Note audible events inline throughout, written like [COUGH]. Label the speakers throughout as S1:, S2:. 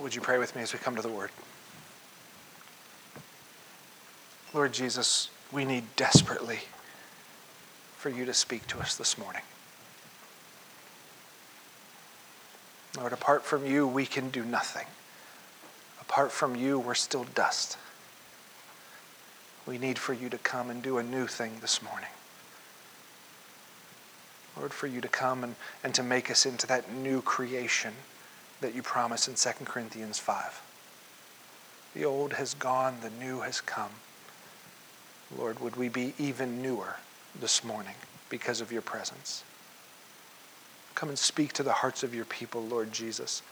S1: Would you pray with me as we come to the word? Lord Jesus, we need desperately for you to speak to us this morning. Lord, apart from you, we can do nothing. Apart from you, we're still dust. We need for you to come and do a new thing this morning. Lord, for you to come and, and to make us into that new creation that you promise in 2 Corinthians 5. The old has gone, the new has come. Lord, would we be even newer this morning because of your presence? Come and speak to the hearts of your people, Lord Jesus.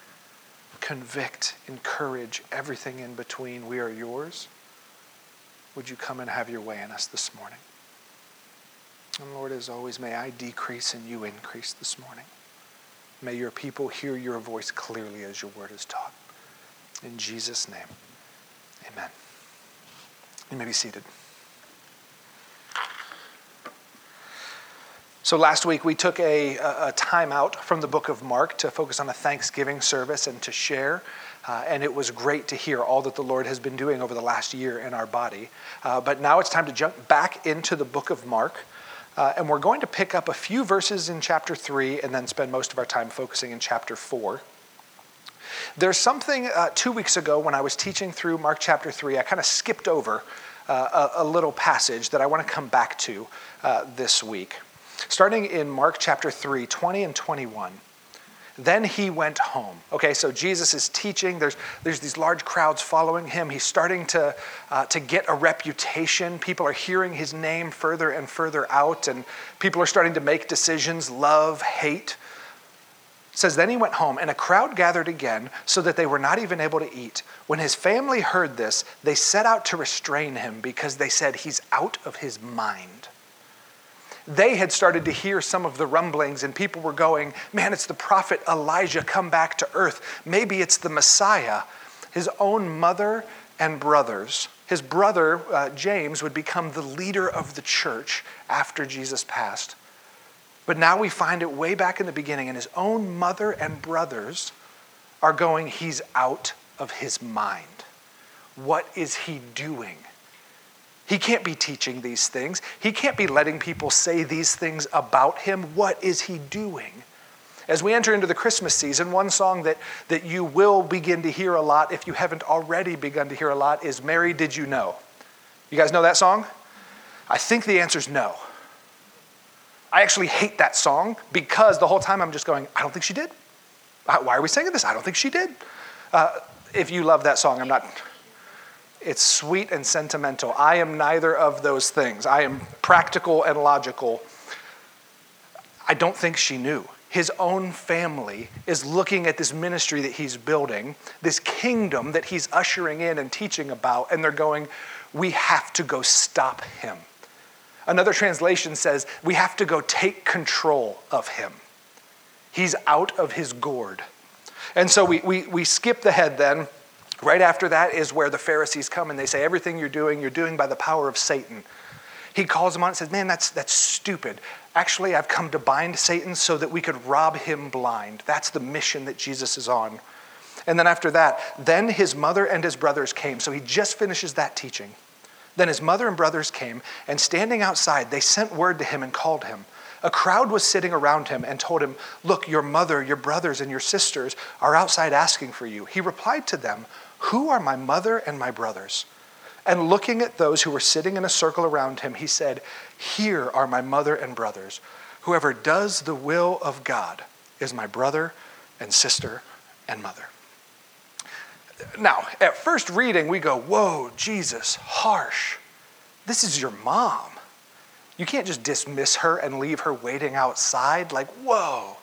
S1: Convict, encourage, everything in between. We are yours. Would you come and have your way in us this morning? And Lord, as always, may I decrease and you increase this morning. May your people hear your voice clearly as your word is taught. In Jesus' name, amen. You may be seated. So last week we took a, a, time out from the book of Mark to focus on a Thanksgiving service and to share. Uh, and it was great to hear all that the Lord has been doing over the last year in our body. Uh, but now it's time to jump back into the book of Mark. Uh, and we're going to pick up a few verses in chapter 3 and then spend most of our time focusing in chapter 4. There's something uh, two weeks ago when I was teaching through Mark chapter 3, I kind of skipped over uh, a, a, little passage that I want to come back to uh, this week. Starting in Mark chapter 3, 20 and 21. Then he went home. Okay, so Jesus is teaching. There's, there's these large crowds following him. He's starting to, uh, to get a reputation. People are hearing his name further and further out, and people are starting to make decisions love, hate. It says, Then he went home, and a crowd gathered again, so that they were not even able to eat. When his family heard this, they set out to restrain him because they said, He's out of his mind they had started to hear some of the rumblings, and people were going, Man, it's the prophet Elijah come back to earth. Maybe it's the Messiah. His own mother and brothers, his brother uh, James would become the leader of the church after Jesus passed. But now we find it way back in the beginning, and his own mother and brothers are going, He's out of his mind. What is he doing? He can't be teaching these things. He can't be letting people say these things about him. What is he doing? As we enter into the Christmas season, one song that, that you will begin to hear a lot, if you haven't already begun to hear a lot, is Mary, Did You Know? You guys know that song? I think the answer is no. I actually hate that song because the whole time I'm just going, I don't think she did. Why are we singing this? I don't think she did. Uh, if you love that song, I'm not it's sweet and sentimental. I am neither of those things. I am practical and logical. I don't think she knew. His own family is looking at this ministry that he's building, this kingdom that he's ushering in and teaching about, and they're going, We have to go stop him. Another translation says, We have to go take control of him. He's out of his gourd. And so we, we, we skip ahead then Right after that is where the Pharisees come and they say, Everything you're doing, you're doing by the power of Satan. He calls them on and says, Man, that's, that's stupid. Actually, I've come to bind Satan so that we could rob him blind. That's the mission that Jesus is on. And then after that, then his mother and his brothers came. So he just finishes that teaching. Then his mother and brothers came, and standing outside, they sent word to him and called him. A crowd was sitting around him and told him, Look, your mother, your brothers, and your sisters are outside asking for you. He replied to them, who are my mother and my brothers? And looking at those who were sitting in a circle around him, he said, Here are my mother and brothers. Whoever does the will of God is my brother and sister and mother. Now, at first reading, we go, Whoa, Jesus, harsh. This is your mom. You can't just dismiss her and leave her waiting outside. Like, whoa.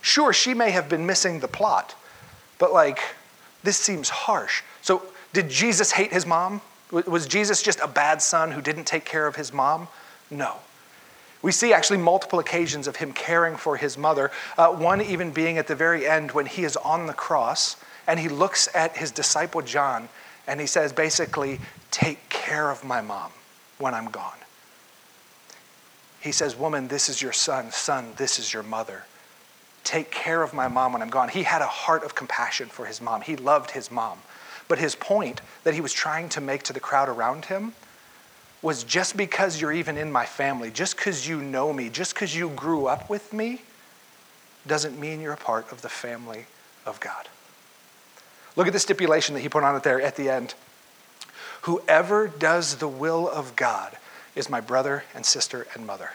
S1: Sure, she may have been missing the plot, but like, this seems harsh. So, did Jesus hate his mom? Was Jesus just a bad son who didn't take care of his mom? No. We see actually multiple occasions of him caring for his mother, uh, one even being at the very end when he is on the cross and he looks at his disciple John and he says, basically, take care of my mom when I'm gone. He says, Woman, this is your son. Son, this is your mother. Take care of my mom when I'm gone. He had a heart of compassion for his mom. He loved his mom. But his point that he was trying to make to the crowd around him was just because you're even in my family, just because you know me, just because you grew up with me, doesn't mean you're a part of the family of God. Look at the stipulation that he put on it there at the end. Whoever does the will of God is my brother and sister and mother.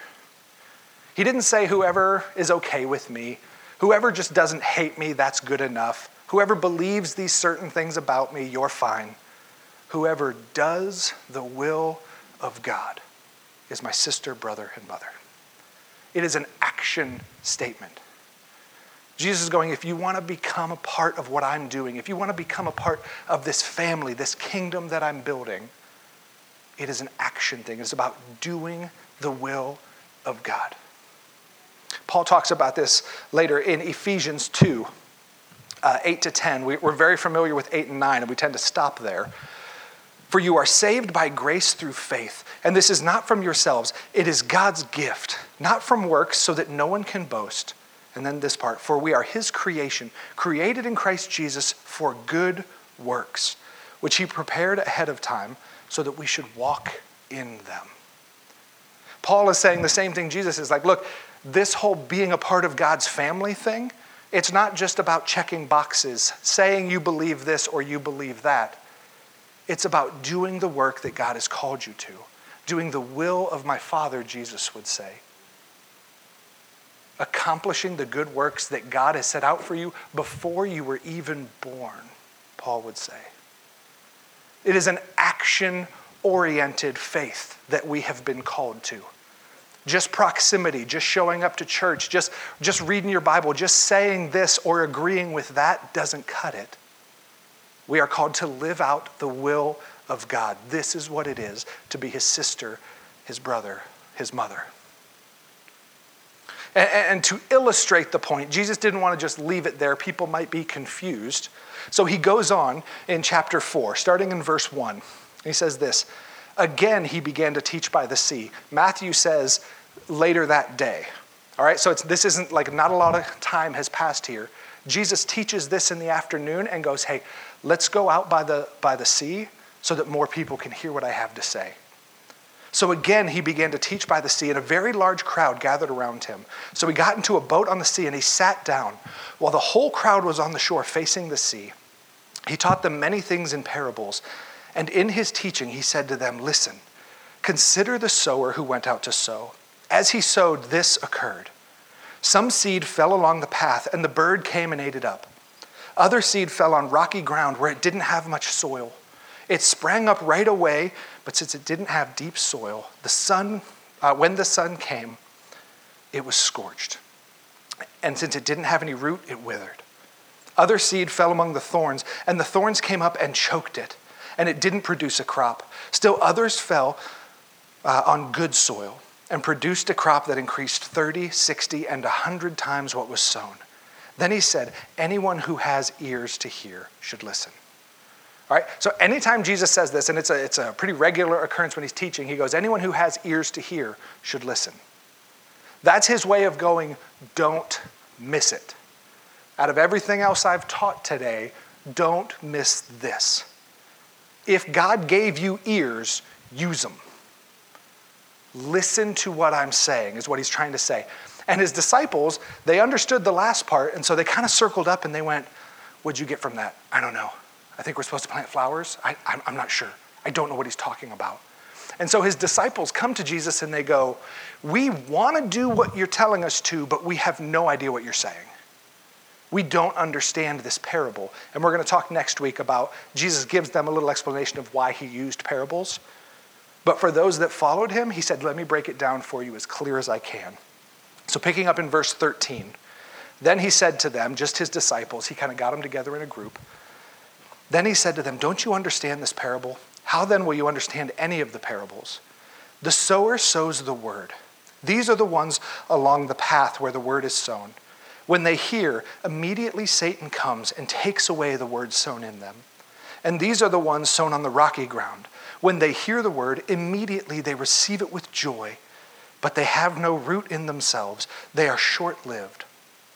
S1: He didn't say whoever is okay with me, whoever just doesn't hate me, that's good enough. Whoever believes these certain things about me, you're fine. Whoever does the will of God is my sister, brother, and mother. It is an action statement. Jesus is going, if you want to become a part of what I'm doing, if you want to become a part of this family, this kingdom that I'm building, it is an action thing. It's about doing the will of God. Paul talks about this later in Ephesians 2, uh, 8 to 10. We, we're very familiar with 8 and 9, and we tend to stop there. For you are saved by grace through faith. And this is not from yourselves, it is God's gift, not from works, so that no one can boast. And then this part For we are his creation, created in Christ Jesus for good works, which he prepared ahead of time so that we should walk in them. Paul is saying the same thing Jesus is like, look, this whole being a part of God's family thing, it's not just about checking boxes, saying you believe this or you believe that. It's about doing the work that God has called you to, doing the will of my Father, Jesus would say. Accomplishing the good works that God has set out for you before you were even born, Paul would say. It is an action oriented faith that we have been called to. Just proximity, just showing up to church, just, just reading your Bible, just saying this or agreeing with that doesn't cut it. We are called to live out the will of God. This is what it is to be his sister, his brother, his mother. And, and, to illustrate the point, Jesus didn't want to just leave it there. People might be confused. So he goes on in chapter 4, starting in verse 1. He says this Again, he began to teach by the sea. Matthew says later that day. All right, so this isn't like not a lot of time has passed here. Jesus teaches this in the afternoon and goes, Hey, let's go out by the, by the sea so that more people can hear what I have to say. So again, he began to teach by the sea, and a very large crowd gathered around him. So he got into a boat on the sea and he sat down while the whole crowd was on the shore facing the sea. He taught them many things in parables, and in his teaching, he said to them, Listen, consider the sower who went out to sow. As he sowed, this occurred. Some seed fell along the path, and the bird came and ate it up. Other seed fell on rocky ground where it didn't have much soil. It sprang up right away, but since it didn't have deep soil, the sun, uh, when the sun came, it was scorched. And since it didn't have any root, it withered. Other seed fell among the thorns, and the thorns came up and choked it, and it didn't produce a crop. Still, others fell uh, on good soil and produced a crop that increased 30, 60, and 100 times what was sown. Then he said, Anyone who has ears to hear should listen. All right, so anytime Jesus says this, and it's a, it's a pretty regular occurrence when he's teaching, he goes, Anyone who has ears to hear should listen. That's his way of going, Don't miss it. Out of everything else I've taught today, don't miss this. If God gave you ears, use them. Listen to what I'm saying, is what he's trying to say. And his disciples, they understood the last part, and so they kind of circled up and they went, What'd you get from that? I don't know. I think we're supposed to plant flowers. I, am not sure. I don't know what he's talking about. And so his disciples come to Jesus and they go, We want to do what you're telling us to, but we have no idea what you're saying. We don't understand this parable. And we're going to talk next week about Jesus gives them a little explanation of why he used parables. But for those that followed him, he said, Let me break it down for you as clear as I can. So, picking up in verse 13, then he said to them, just his disciples, he kind of got them together in a group. Then he said to them, Don't you understand this parable? How then will you understand any of the parables? The sower sows the word. These are the ones along the path where the word is sown. When they hear, immediately Satan comes and takes away the word sown in them. And these are the ones sown on the rocky ground. When they hear the word, immediately they receive it with joy, but they have no root in themselves. They are short lived.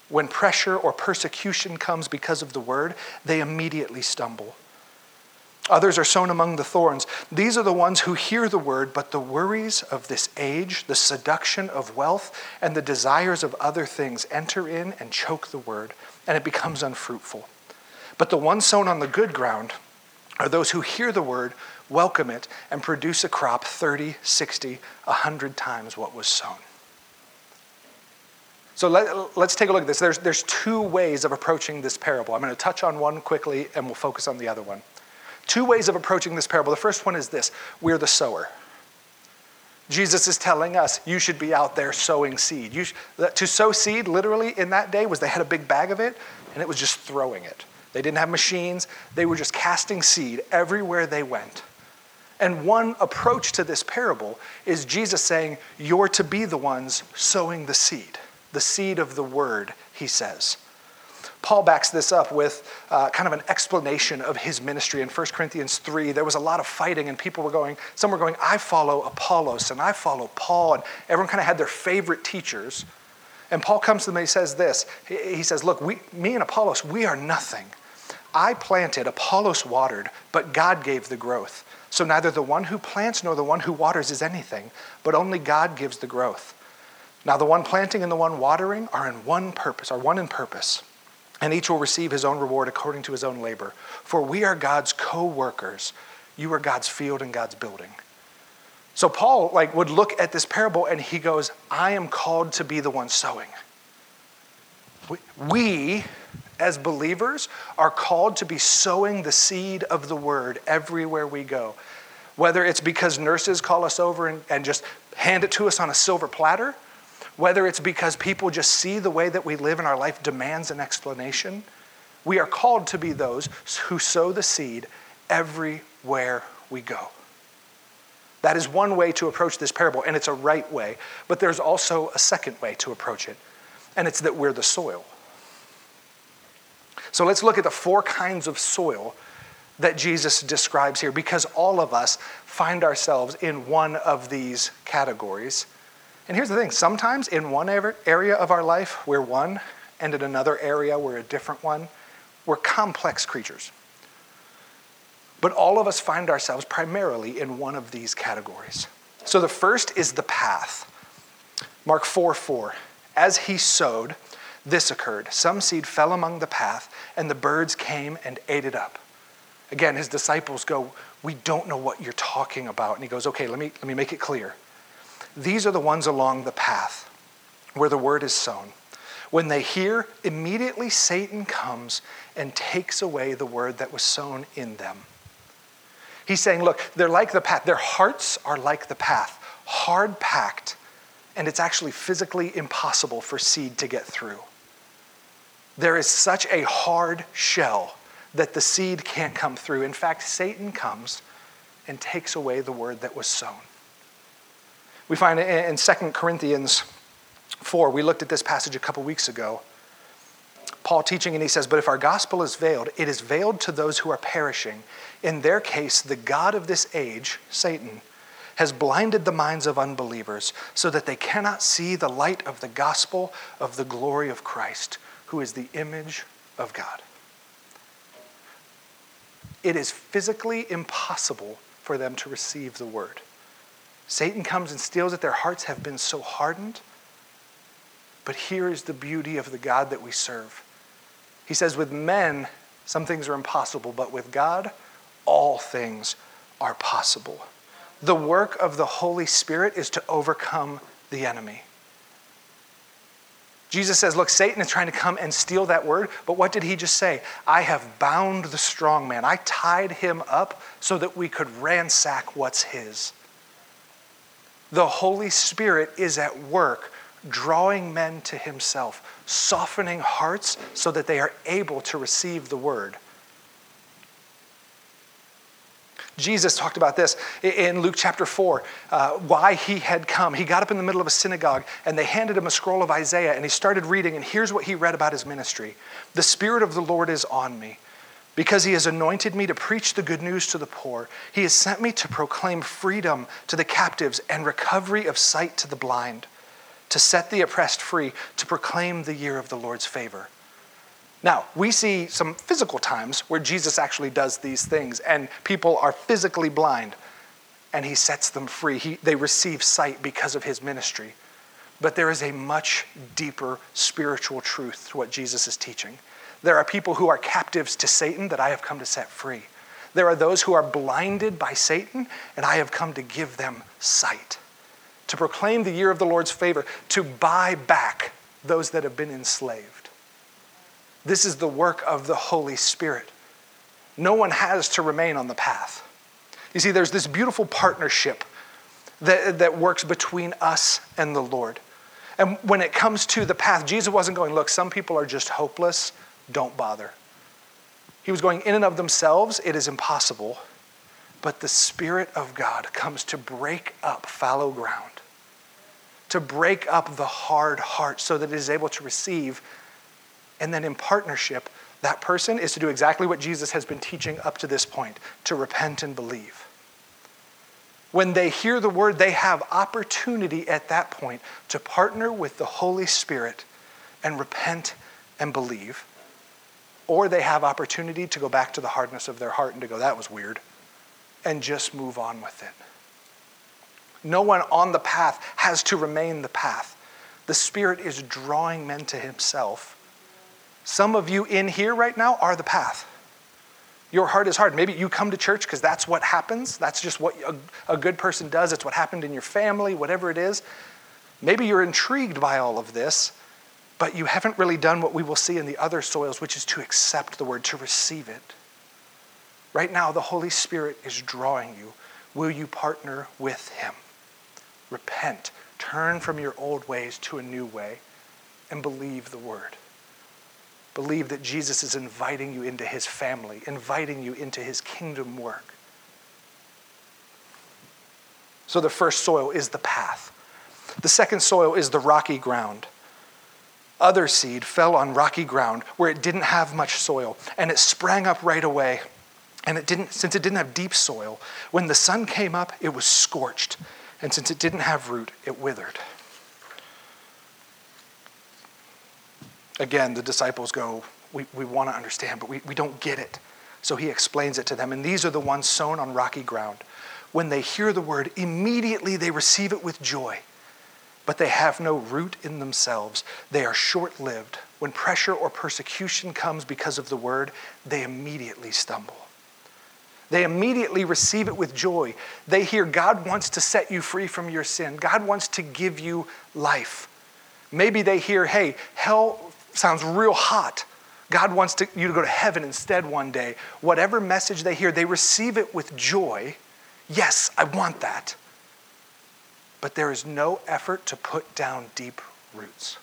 S1: When pressure or persecution comes because of the word, they immediately stumble. Others are sown among the thorns. These are the ones who hear the word, but the worries of this age, the seduction of wealth, and the desires of other things enter in and choke the word, and it becomes unfruitful. But the ones sown on the good ground are those who hear the word, welcome it, and produce a crop 30, 60, 100 times what was sown. So let, us take a look at this. There's, there's two ways of approaching this parable. I'm going to touch on one quickly, and we'll focus on the other one. Two ways of approaching this parable. The first one is this we're the sower. Jesus is telling us you should be out there sowing seed. Sh- to sow seed, literally, in that day, was they had a big bag of it, and it was just throwing it. They didn't have machines, they were just casting seed everywhere they went. And one approach to this parable is Jesus saying, You're to be the ones sowing the seed, the seed of the word, he says. Paul backs this up with uh, kind of an explanation of his ministry. In 1 Corinthians 3, there was a lot of fighting, and people were going, some were going, I follow Apollos, and I follow Paul, and everyone kind of had their favorite teachers. And Paul comes to them and he says this He says, Look, we, me and Apollos, we are nothing. I planted, Apollos watered, but God gave the growth. So neither the one who plants nor the one who waters is anything, but only God gives the growth. Now the one planting and the one watering are in one purpose, are one in purpose and each will receive his own reward according to his own labor. For we are God's co-workers. You are God's field and God's building. So Paul like would look at this parable and he goes, I am called to be the one sowing. We, we as believers are called to be sowing the seed of the word everywhere we go. Whether it's because nurses call us over and, and just hand it to us on a silver platter, whether it's because people just see the way that we live in our life demands an explanation, we are called to be those who sow the seed everywhere we go. That is one way to approach this parable, and it's a right way. But there's also a second way to approach it, and it's that we're the soil. So let's look at the four kinds of soil that Jesus describes here, because all of us find ourselves in one of these categories. And here's the thing sometimes in one area of our life, we're one, and in another area, we're a different one. We're complex creatures. But all of us find ourselves primarily in one of these categories. So the first is the path. Mark 4 4. As he sowed, this occurred. Some seed fell among the path, and the birds came and ate it up. Again, his disciples go, We don't know what you're talking about. And he goes, Okay, let me, let me make it clear. These are the ones along the path where the word is sown. When they hear, immediately Satan comes and takes away the word that was sown in them. He's saying, look, they're like the path. Their hearts are like the path, hard packed, and it's actually physically impossible for seed to get through. There is such a hard shell that the seed can't come through. In fact, Satan comes and takes away the word that was sown. We find it in 2 Corinthians 4. We looked at this passage a couple weeks ago. Paul teaching, and he says, But if our gospel is veiled, it is veiled to those who are perishing. In their case, the God of this age, Satan, has blinded the minds of unbelievers so that they cannot see the light of the gospel of the glory of Christ, who is the image of God. It is physically impossible for them to receive the word. Satan comes and steals it. Their hearts have been so hardened. But here is the beauty of the God that we serve. He says, with men, some things are impossible, but with God, all things are possible. The work of the Holy Spirit is to overcome the enemy. Jesus says, Look, Satan is trying to come and steal that word, but what did he just say? I have bound the strong man. I tied him up so that we could ransack what's his the Holy Spirit is at work drawing men to himself, softening hearts so that they are able to receive the word. Jesus talked about this in Luke chapter 4, uh, why he had come. He got up in the middle of a synagogue and they handed him a scroll of Isaiah and he started reading, and here's what he read about his ministry The Spirit of the Lord is on me because he has anointed me to preach the good news to the poor. He has sent me to proclaim freedom to the captives and recovery of sight to the blind, to set the oppressed free, to proclaim the year of the Lord's favor. Now, we see some physical times where Jesus actually does these things, and people are physically blind, and he sets them free. He, they receive sight because of his ministry. But there is a much deeper spiritual truth to what Jesus is teaching. There are people who are captives to Satan that I have come to set free. There are those who are blinded by Satan, and I have come to give them sight, to proclaim the year of the Lord's favor, to buy back those that have been enslaved. This is the work of the Holy Spirit. No one has to remain on the path. You see, there's this beautiful partnership that, that works between us and the Lord. And when it comes to the path, Jesus wasn't going, look, some people are just hopeless, don't bother. He was going in and of themselves, it is impossible. But the Spirit of God comes to break up fallow ground, to break up the hard heart so that it is able to receive. And then in partnership, that person is to do exactly what Jesus has been teaching up to this point to repent and believe. When they hear the word, they have opportunity at that point to partner with the Holy Spirit and repent and believe or they have opportunity to go back to the hardness of their heart and to go, that was weird, and just move on with it. No one on the path has to remain the path. The Spirit is drawing men to Himself. Some of you in here right now are the path. Your heart is hard. Maybe you come to church because that's what happens. That's just what a, a, good person does. It's what happened in your family, whatever it is. Maybe you're intrigued by all of this but you haven't really done what we will see in the other soils, which is to accept the word, to receive it. Right now, the Holy Spirit is drawing you. Will you partner with Him? Repent, turn from your old ways to a new way, and believe the word. Believe that Jesus is inviting you into His family, inviting you into His kingdom work. So, the first soil is the path. The second soil is the rocky ground other seed fell on rocky ground where it didn't have much soil, and it sprang up right away. And it didn't, since it didn't have deep soil, when the sun came up, it was scorched. And since it didn't have root, it withered. Again, the disciples go, We, we want to understand, but we, we don't get it. So he explains it to them. And these are the ones sown on rocky ground. When they hear the word, immediately they receive it with joy but they have no root in themselves. They are short lived. When pressure or persecution comes because of the word, they immediately stumble. They immediately receive it with joy. They hear God wants to set you free from your sin, God wants to give you life. Maybe they hear, hey, hell sounds real hot. God wants to, you to go to heaven instead one day. Whatever message they hear, they receive it with joy. Yes, I want that but there is no effort to put down deep roots.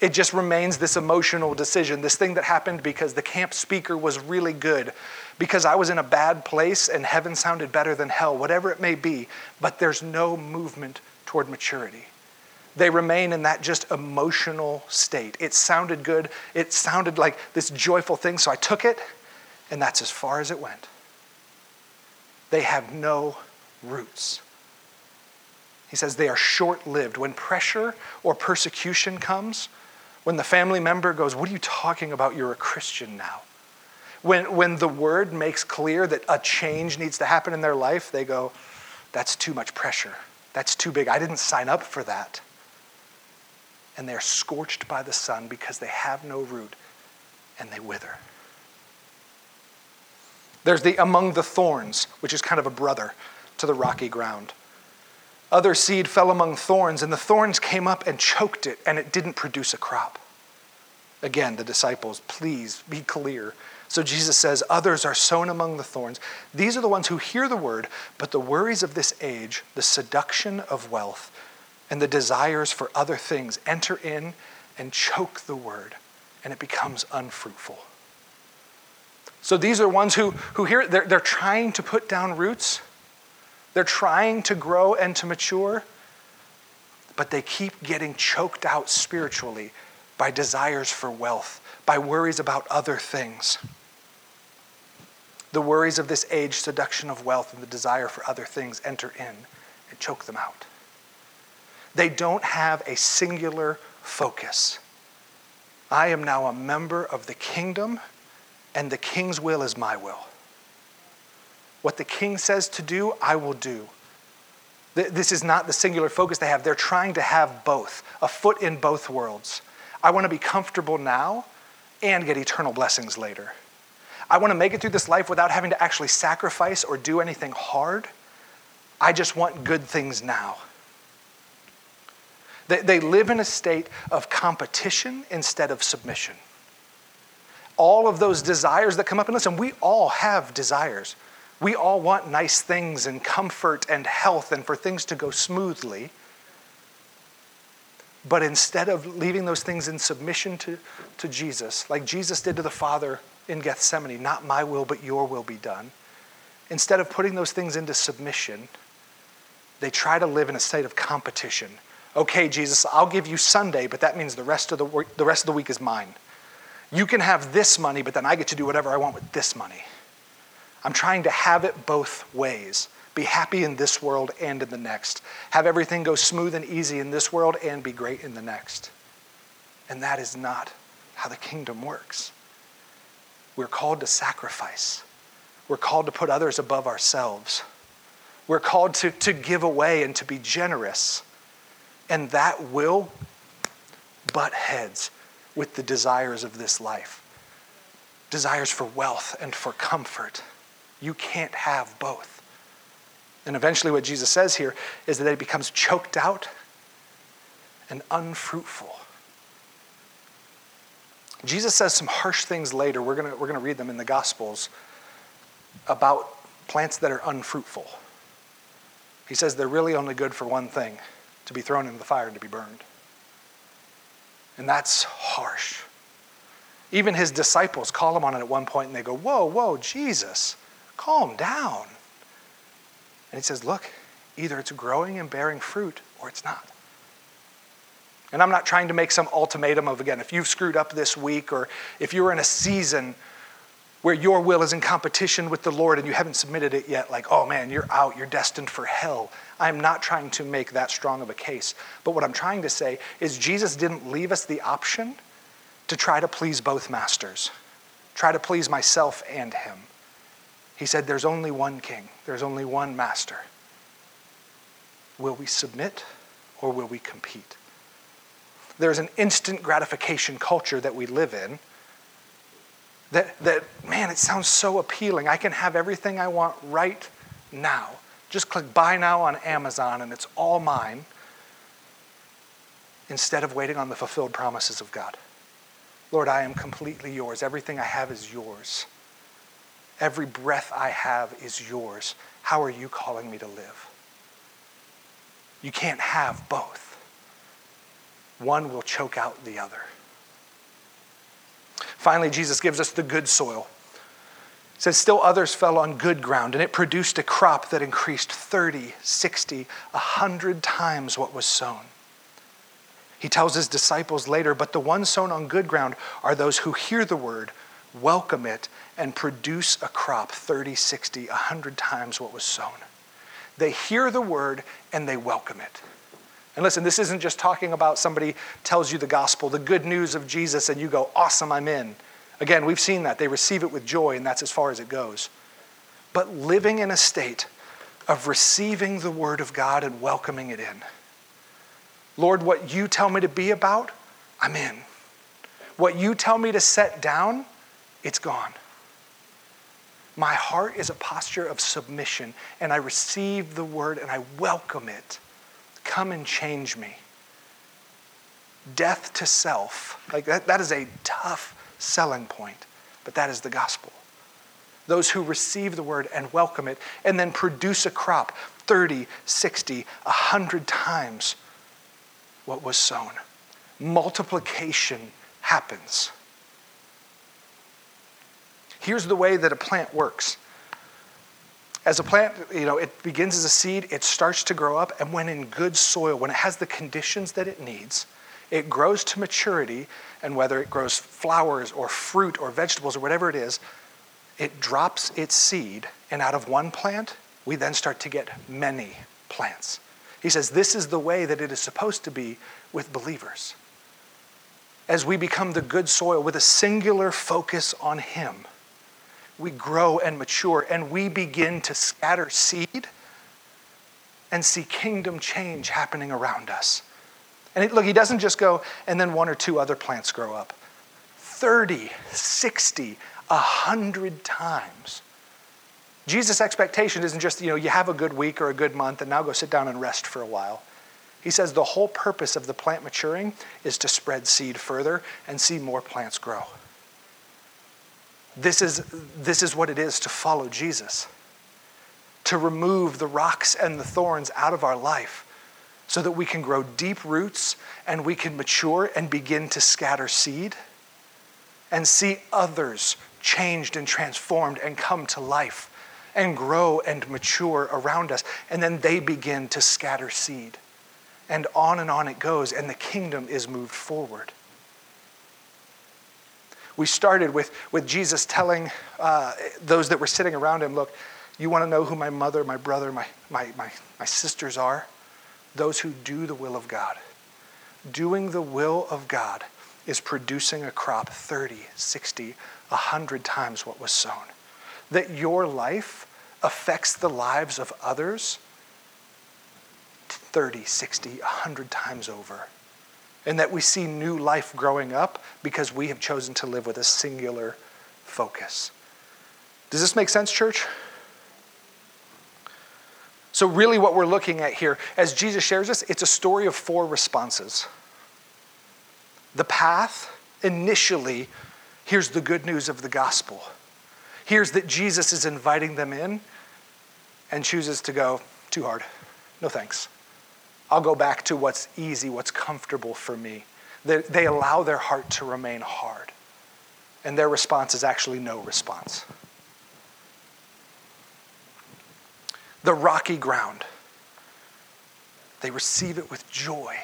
S1: It just remains this emotional decision, this thing that happened because the camp speaker was really good, because I was in a bad place and heaven sounded better than hell, whatever it may be, but there's no movement toward maturity. They remain in that just emotional state. It sounded good, it sounded like this joyful thing, so I took it, and that's as far as it went. They have no roots. He says they are short lived. When pressure or persecution comes, when the family member goes, What are you talking about? You're a Christian now. When, when the word makes clear that a change needs to happen in their life, they go, That's too much pressure. That's too big. I didn't sign up for that. And they're scorched by the sun because they have no root and they wither. There's the among the thorns, which is kind of a brother to the rocky ground. Other seed fell among thorns, and the thorns came up and choked it, and it didn't produce a crop. Again, the disciples, please be clear. So Jesus says, Others are sown among the thorns. These are the ones who hear the word, but the worries of this age, the seduction of wealth, and the desires for other things enter in and choke the word, and it becomes unfruitful. So these are ones who, who hear, they're, they're trying to put down roots they're trying to grow and to mature, but they keep getting choked out spiritually by desires for wealth, by worries about other things. The worries of this age, seduction of wealth, and the desire for other things enter in and choke them out. They don't have a singular focus. I am now a member of the kingdom, and the king's will is my will. What the king says to do, I will do. This is not the singular focus they have. They're trying to have both, a foot in both worlds. I want to be comfortable now and get eternal blessings later. I want to make it through this life without having to actually sacrifice or do anything hard. I just want good things now. They, they live in a state of competition instead of submission. All of those desires that come up, and listen, we all have desires. We all want nice things and comfort and health and for things to go smoothly. But instead of leaving those things in submission to, to Jesus, like Jesus did to the Father in Gethsemane, not my will, but your will be done, instead of putting those things into submission, they try to live in a state of competition. Okay, Jesus, I'll give you Sunday, but that means the rest of the, the, rest of the week is mine. You can have this money, but then I get to do whatever I want with this money. I'm trying to have it both ways. Be happy in this world and in the next. Have everything go smooth and easy in this world and be great in the next. And that is not how the kingdom works. We're called to sacrifice, we're called to put others above ourselves. We're called to, to give away and to be generous. And that will butt heads with the desires of this life desires for wealth and for comfort. You can't have both. And eventually, what Jesus says here is that it becomes choked out and unfruitful. Jesus says some harsh things later. We're going we're going to read them in the Gospels about plants that are unfruitful. He says they're really only good for one thing to be thrown into the fire and to be burned. And that's harsh. Even his disciples call him on it at one point and they go, Whoa, whoa, Jesus, Calm down. And he says, Look, either it's growing and bearing fruit or it's not. And I'm not trying to make some ultimatum of, again, if you've screwed up this week or if you're in a season where your will is in competition with the Lord and you haven't submitted it yet, like, oh man, you're out, you're destined for hell. I'm not trying to make that strong of a case. But what I'm trying to say is Jesus didn't leave us the option to try to please both masters, try to please myself and him. He said, There's only one king, there's only one master. Will we submit or will we compete? There's an instant gratification culture that we live in that, that, man, it sounds so appealing. I can have everything I want right now. Just click buy now on Amazon and it's all mine instead of waiting on the fulfilled promises of God. Lord, I am completely yours. Everything I have is yours. Every breath I have is yours. How are you calling me to live? You can't have both. One will choke out the other. Finally, Jesus gives us the good soil. It says, Still others fell on good ground, and it produced a crop that increased 30, 60, 100 times what was sown. He tells his disciples later, But the ones sown on good ground are those who hear the word, welcome it, and produce a crop 30, 60, 100 times what was sown. They hear the word and they welcome it. And listen, this isn't just talking about somebody tells you the gospel, the good news of Jesus, and you go, awesome, I'm in. Again, we've seen that. They receive it with joy, and that's as far as it goes. But living in a state of receiving the word of God and welcoming it in. Lord, what you tell me to be about, I'm in. What you tell me to set down, it's gone. My heart is a posture of submission, and I receive the word and I welcome it. Come and change me. Death to self. Like that, that is a tough selling point, but that is the gospel. Those who receive the word and welcome it and then produce a crop 30, 60, 100 times what was sown. Multiplication happens. Here's the way that a plant works. As a plant, you know, it begins as a seed, it starts to grow up, and when in good soil, when it has the conditions that it needs, it grows to maturity, and whether it grows flowers or fruit or vegetables or whatever it is, it drops its seed, and out of one plant, we then start to get many plants. He says, This is the way that it is supposed to be with believers. As we become the good soil with a singular focus on Him, we grow and mature and we begin to scatter seed and see kingdom change happening around us. And it, look, He doesn't just go, and then one or two other plants grow up. 30, 60, 100 times. Jesus' expectation isn't just, you know, you have a good week or a good month and now go sit down and rest for a while. He says the whole purpose of the plant maturing is to spread seed further and see more plants grow. This is, this is what it is to follow Jesus, to remove the rocks and the thorns out of our life so that we can grow deep roots and we can mature and begin to scatter seed and see others changed and transformed and come to life and grow and mature around us. And then they begin to scatter seed. And on and on it goes, and the kingdom is moved forward. We started with, with Jesus telling uh, those that were sitting around him, Look, you want to know who my mother, my brother, my, my, my, my sisters are? Those who do the will of God. Doing the will of God is producing a crop 30, 60, 100 times what was sown. That your life affects the lives of others 30, 60, 100 times over. And that we see new life growing up because we have chosen to live with a singular focus. Does this make sense, church? So, really, what we're looking at here, as Jesus shares this, it's a story of four responses. The path, initially, here's the good news of the gospel. Here's that Jesus is inviting them in and chooses to go, too hard. No thanks. I'll go back to what's easy, what's comfortable for me. They, they allow their heart to remain hard. And their response is actually no response. The rocky ground, they receive it with joy,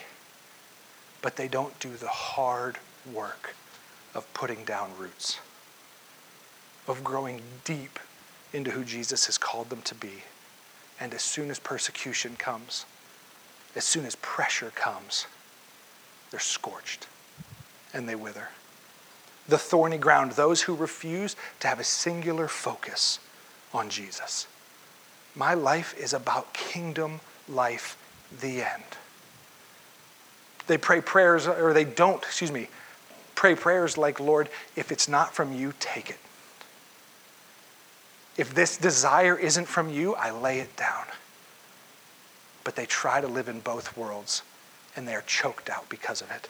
S1: but they don't do the hard work of putting down roots, of growing deep into who Jesus has called them to be. And as soon as persecution comes, as soon as pressure comes, they're scorched and they wither. The thorny ground, those who refuse to have a singular focus on Jesus. My life is about kingdom life, the end. They pray prayers, or they don't, excuse me, pray prayers like, Lord, if it's not from you, take it. If this desire isn't from you, I lay it down but they try to live in both worlds and they are choked out because of it.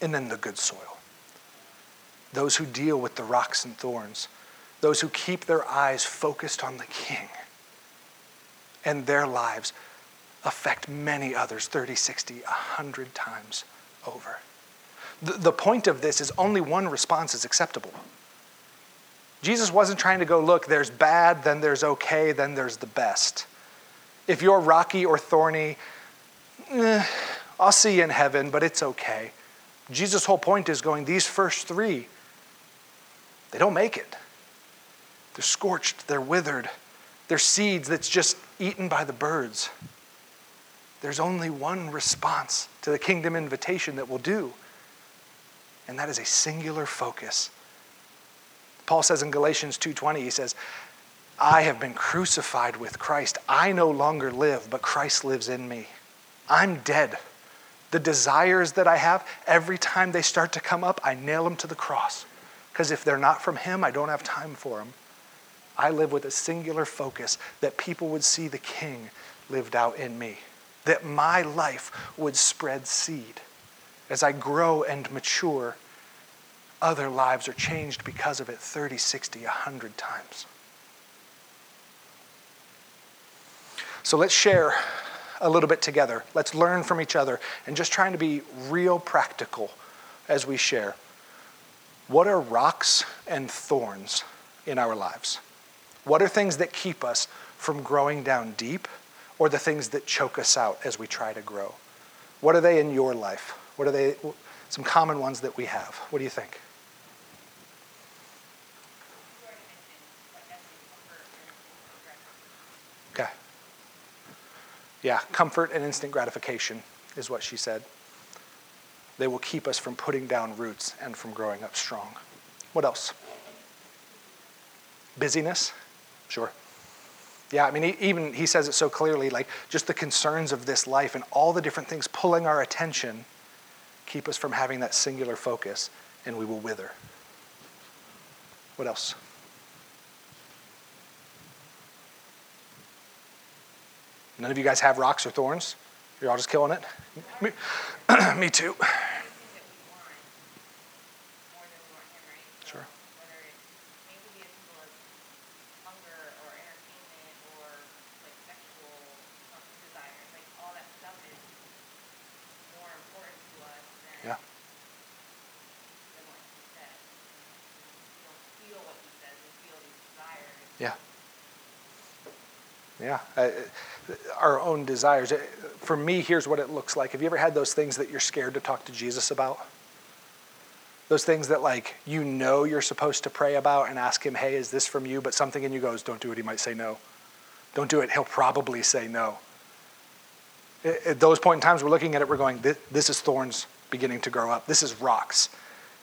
S1: And then the good soil. Those who deal with the rocks and thorns, those who keep their eyes focused on the king, and their lives affect many others 30, 60, 100 times over. The, the point of this is only one response is acceptable. Jesus wasn't trying to go, look, there's bad, then there's okay, then there's the best. If you're rocky or thorny, eh, I'll see you in heaven, but it's okay. Jesus' whole point is going, these first three, they don't make it. They're scorched, they're withered, they're seeds that's just eaten by the birds. There's only one response to the kingdom invitation that will do, and that is a singular focus. Paul says in Galatians 2:20 he says, I have been crucified with Christ. I no longer live, but Christ lives in me. I'm dead. The desires that I have, every time they start to come up, I nail them to the cross. Because if they're not from Him, I don't have time for them. I live with a singular focus that people would see the King lived out in me, that my life would spread seed. As I grow and mature, other lives are changed because of it 30, 60, 100 times. So let's share a little bit together. Let's learn from each other and just trying to be real practical as we share. What are rocks and thorns in our lives? What are things that keep us from growing down deep or the things that choke us out as we try to grow? What are they in your life? What are they some common ones that we have? What do you think? Yeah, comfort and instant gratification is what she said. They will keep us from putting down roots and from growing up strong. What else? Busyness? Sure. Yeah, I mean, even he says it so clearly like just the concerns of this life and all the different things pulling our attention keep us from having that singular focus, and we will wither. What else? None of you guys have rocks or thorns? You're all just killing it? Me, [CLEARS THROAT] Me too. Sure. Yeah. Uh, our own desires. For me, here's what it looks like. Have you ever had those things that you're scared to talk to Jesus about? Those things that, like, you know you're supposed to pray about and ask Him, hey, is this from you? But something in you goes, don't do it. He might say no. Don't do it. He'll probably say no. At those point in times, we're looking at it, we're going, this is thorns beginning to grow up. This is rocks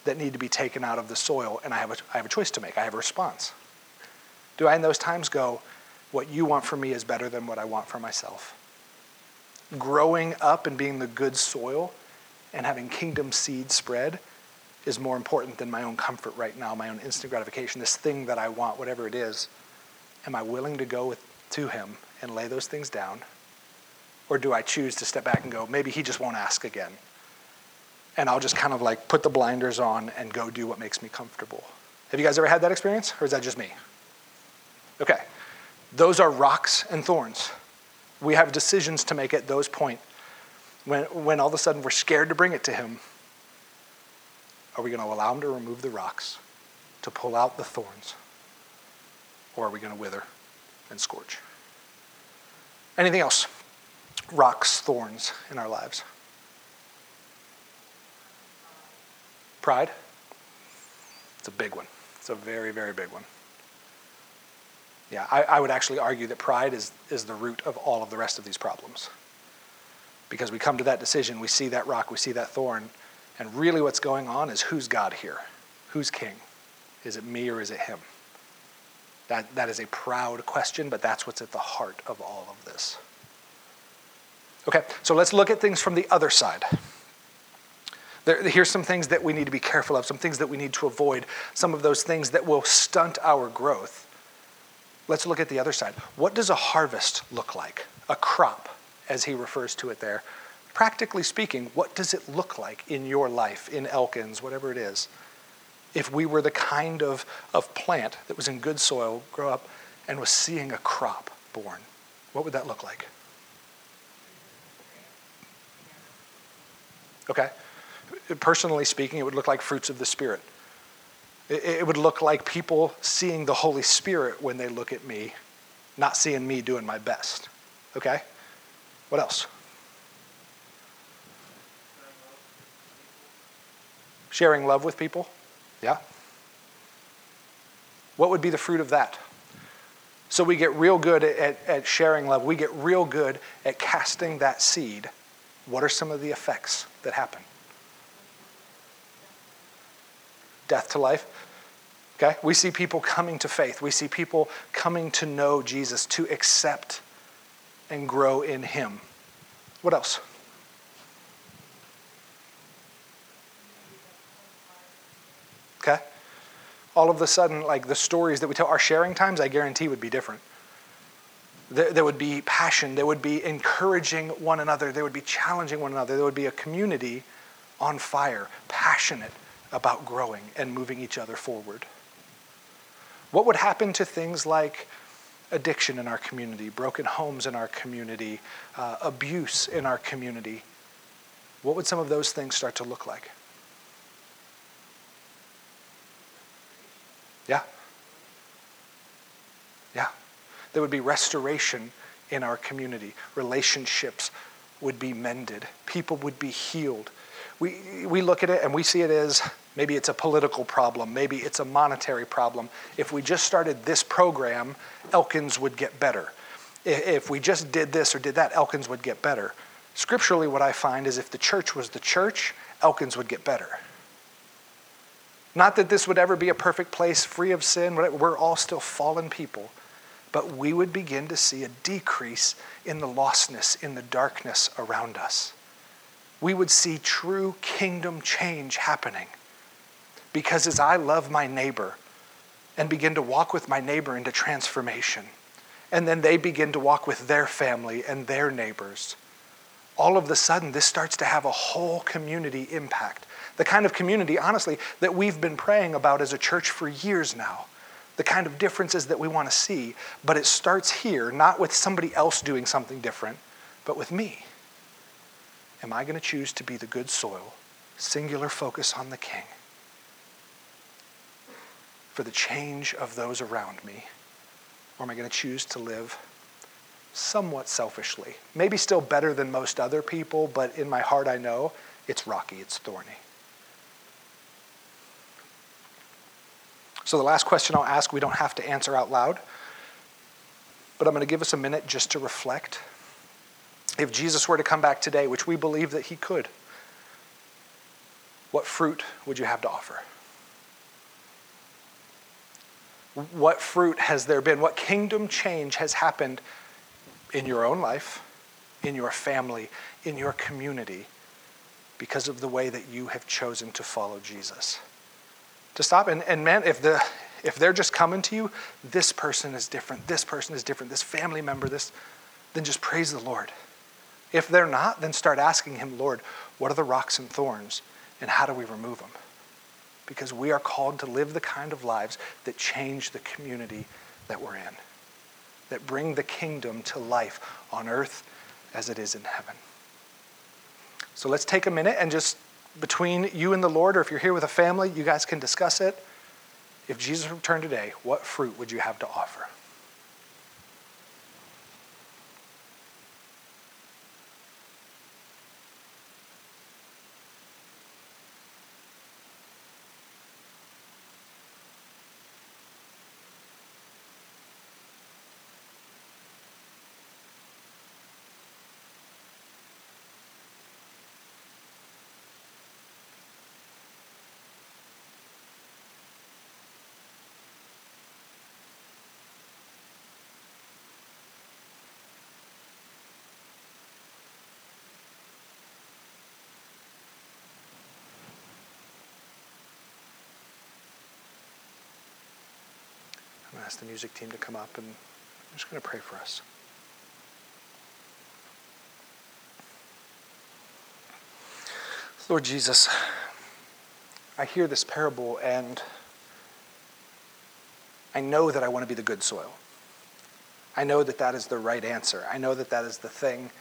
S1: that need to be taken out of the soil, and I have a, I have a choice to make. I have a response. Do I, in those times, go, what you want for me is better than what I want for myself. Growing up and being the good soil and having kingdom seed spread is more important than my own comfort right now, my own instant gratification, this thing that I want, whatever it is. Am I willing to go with, to him and lay those things down? Or do I choose to step back and go, maybe he just won't ask again? And I'll just kind of like put the blinders on and go do what makes me comfortable. Have you guys ever had that experience? Or is that just me? Okay. Those are rocks and thorns. We have decisions to make at those points. When, when all of a sudden we're scared to bring it to Him, are we going to allow Him to remove the rocks, to pull out the thorns? Or are we going to wither and scorch? Anything else? Rocks, thorns in our lives. Pride? It's a big one. It's a very, very big one. Yeah, I, I would actually argue that pride is, is the root of all of the rest of these problems. Because we come to that decision, we see that rock, we see that thorn, and really what's going on is who's God here? Who's king? Is it me or is it him? That, that is a proud question, but that's what's at the heart of all of this. Okay, so let's look at things from the other side. There, here's some things that we need to be careful of, some things that we need to avoid, some of those things that will stunt our growth let's look at the other side. What does a harvest look like? A crop, as he refers to it there. Practically speaking, what does it look like in your life, in Elkins, whatever it is? If we were the kind of, of plant that was in good soil, grow up, and was seeing a crop born, what would that look like? Okay? Personally speaking, it would look like fruits of the Spirit. It, would look like people seeing the Holy Spirit when they look at me, not seeing me doing my best. Okay? What else? Sharing love with people? Yeah. What would be the fruit of that? So we get real good at, at sharing love. We get real good at casting that seed. What are some of the effects that happen? Death to life. Okay? We see people coming to faith. We see people coming to know Jesus, to accept and grow in Him. What else? Okay? All of a sudden, like the stories that we tell, our sharing times, I guarantee would be different. There, there would be passion. There would be encouraging one another. There would be challenging one another. There would be a community on fire, passionate about growing and moving each other forward. What would happen to things like addiction in our community, broken homes in our community, uh, abuse in our community? What would some of those things start to look like? Yeah. Yeah. There would be restoration in our community. Relationships would be mended. People would be healed. We, we look at it and we see it as Maybe it's a political problem. Maybe it's a monetary problem. If we just started this program, Elkins would get better. If we just did this or did that, Elkins would get better. Scripturally, what I find is if the church was the church, Elkins would get better. Not that this would ever be a perfect place free of sin, we're all still fallen people, but we would begin to see a decrease in the lostness, in the darkness around us. We would see true kingdom change happening. Because as I love my neighbor and begin to walk with my neighbor into transformation, and then they begin to walk with their family and their neighbors, all of a sudden this starts to have a whole community impact. The kind of community, honestly, that we've been praying about as a church for years now. The kind of differences that we want to see. But it starts here, not with somebody else doing something different, but with me. Am I going to choose to be the good soil, singular focus on the King? for the change of those around me? Or am I going to choose to live somewhat selfishly? Maybe still better than most other people, but in my heart I know it's rocky, it's thorny. So, the last question I'll ask, we don't have to answer out loud, but I'm going to give us a minute just to reflect. If Jesus were to come back today, which we believe that he could, what fruit would you have to offer? what fruit has there been? What kingdom change has happened in your own life, in your family, in your community, because of the way that you have chosen to follow Jesus? To stop and, and man, if the if they're just coming to you, this person is different, this person is different, this family member, this, then just praise the Lord. If they're not, then start asking Him, Lord, what are the rocks and thorns, and how do we remove them? because we are called to live the kind of lives that change the community that we're in, that bring the kingdom to life on earth as it is in heaven. So let's take a minute and just between you and the Lord, or if you're here with a family, you guys can discuss it. If Jesus returned today, what fruit would you have to offer? Ask the music team to come up and I'm just going to pray for us. Lord Jesus, I hear this parable and I know that I want to be the good soil. I know that that is the right answer. I know that that is the thing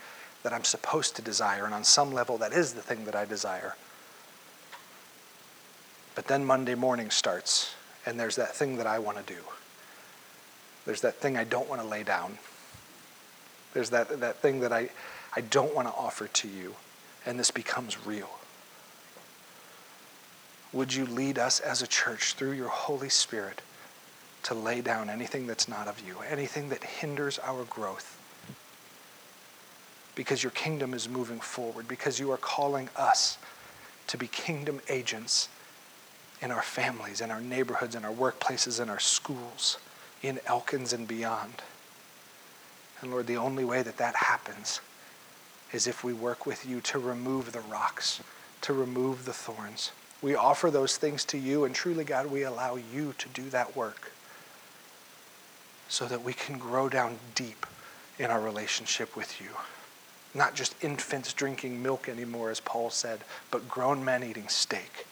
S1: that I'm supposed to desire, and on some level, that is the thing that I desire. But then Monday morning starts, and there's that thing that I want to do. There's that thing I don't want to lay down. There's that, that thing that I, I don't want to offer to you. And this becomes real. Would you lead us as a church through your Holy Spirit to lay down anything that's not of you, anything that hinders our growth? Because your kingdom is moving forward, because you are calling us to be kingdom agents in our families, in our neighborhoods, in our workplaces, in our schools in Elkins and beyond. And Lord, the only way that that happens is if we work with you to remove the rocks, to remove the thorns. We offer those things to you, and truly, God, we allow you to do that work so that we can grow down deep in our relationship with you. Not just infants drinking milk anymore, as Paul said, but grown men eating steak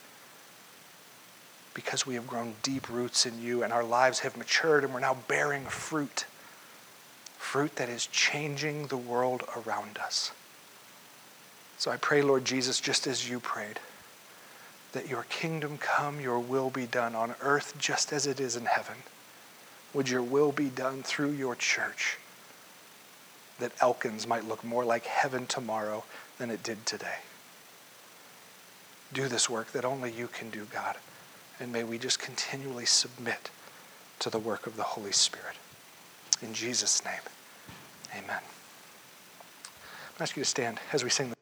S1: because we have grown deep roots in you and our lives have matured and we're now bearing fruit. Fruit that is changing the world around us. So I pray, Lord Jesus, just as you prayed, that your kingdom come, your will be done on earth just as it is in heaven. Would your will be done through your church, that Elkins might look more like heaven tomorrow than it did today. Do this work that only you can do, God. And may we just continually submit to the work of the Holy Spirit. In Jesus' name, Amen. I ask you to stand as we sing.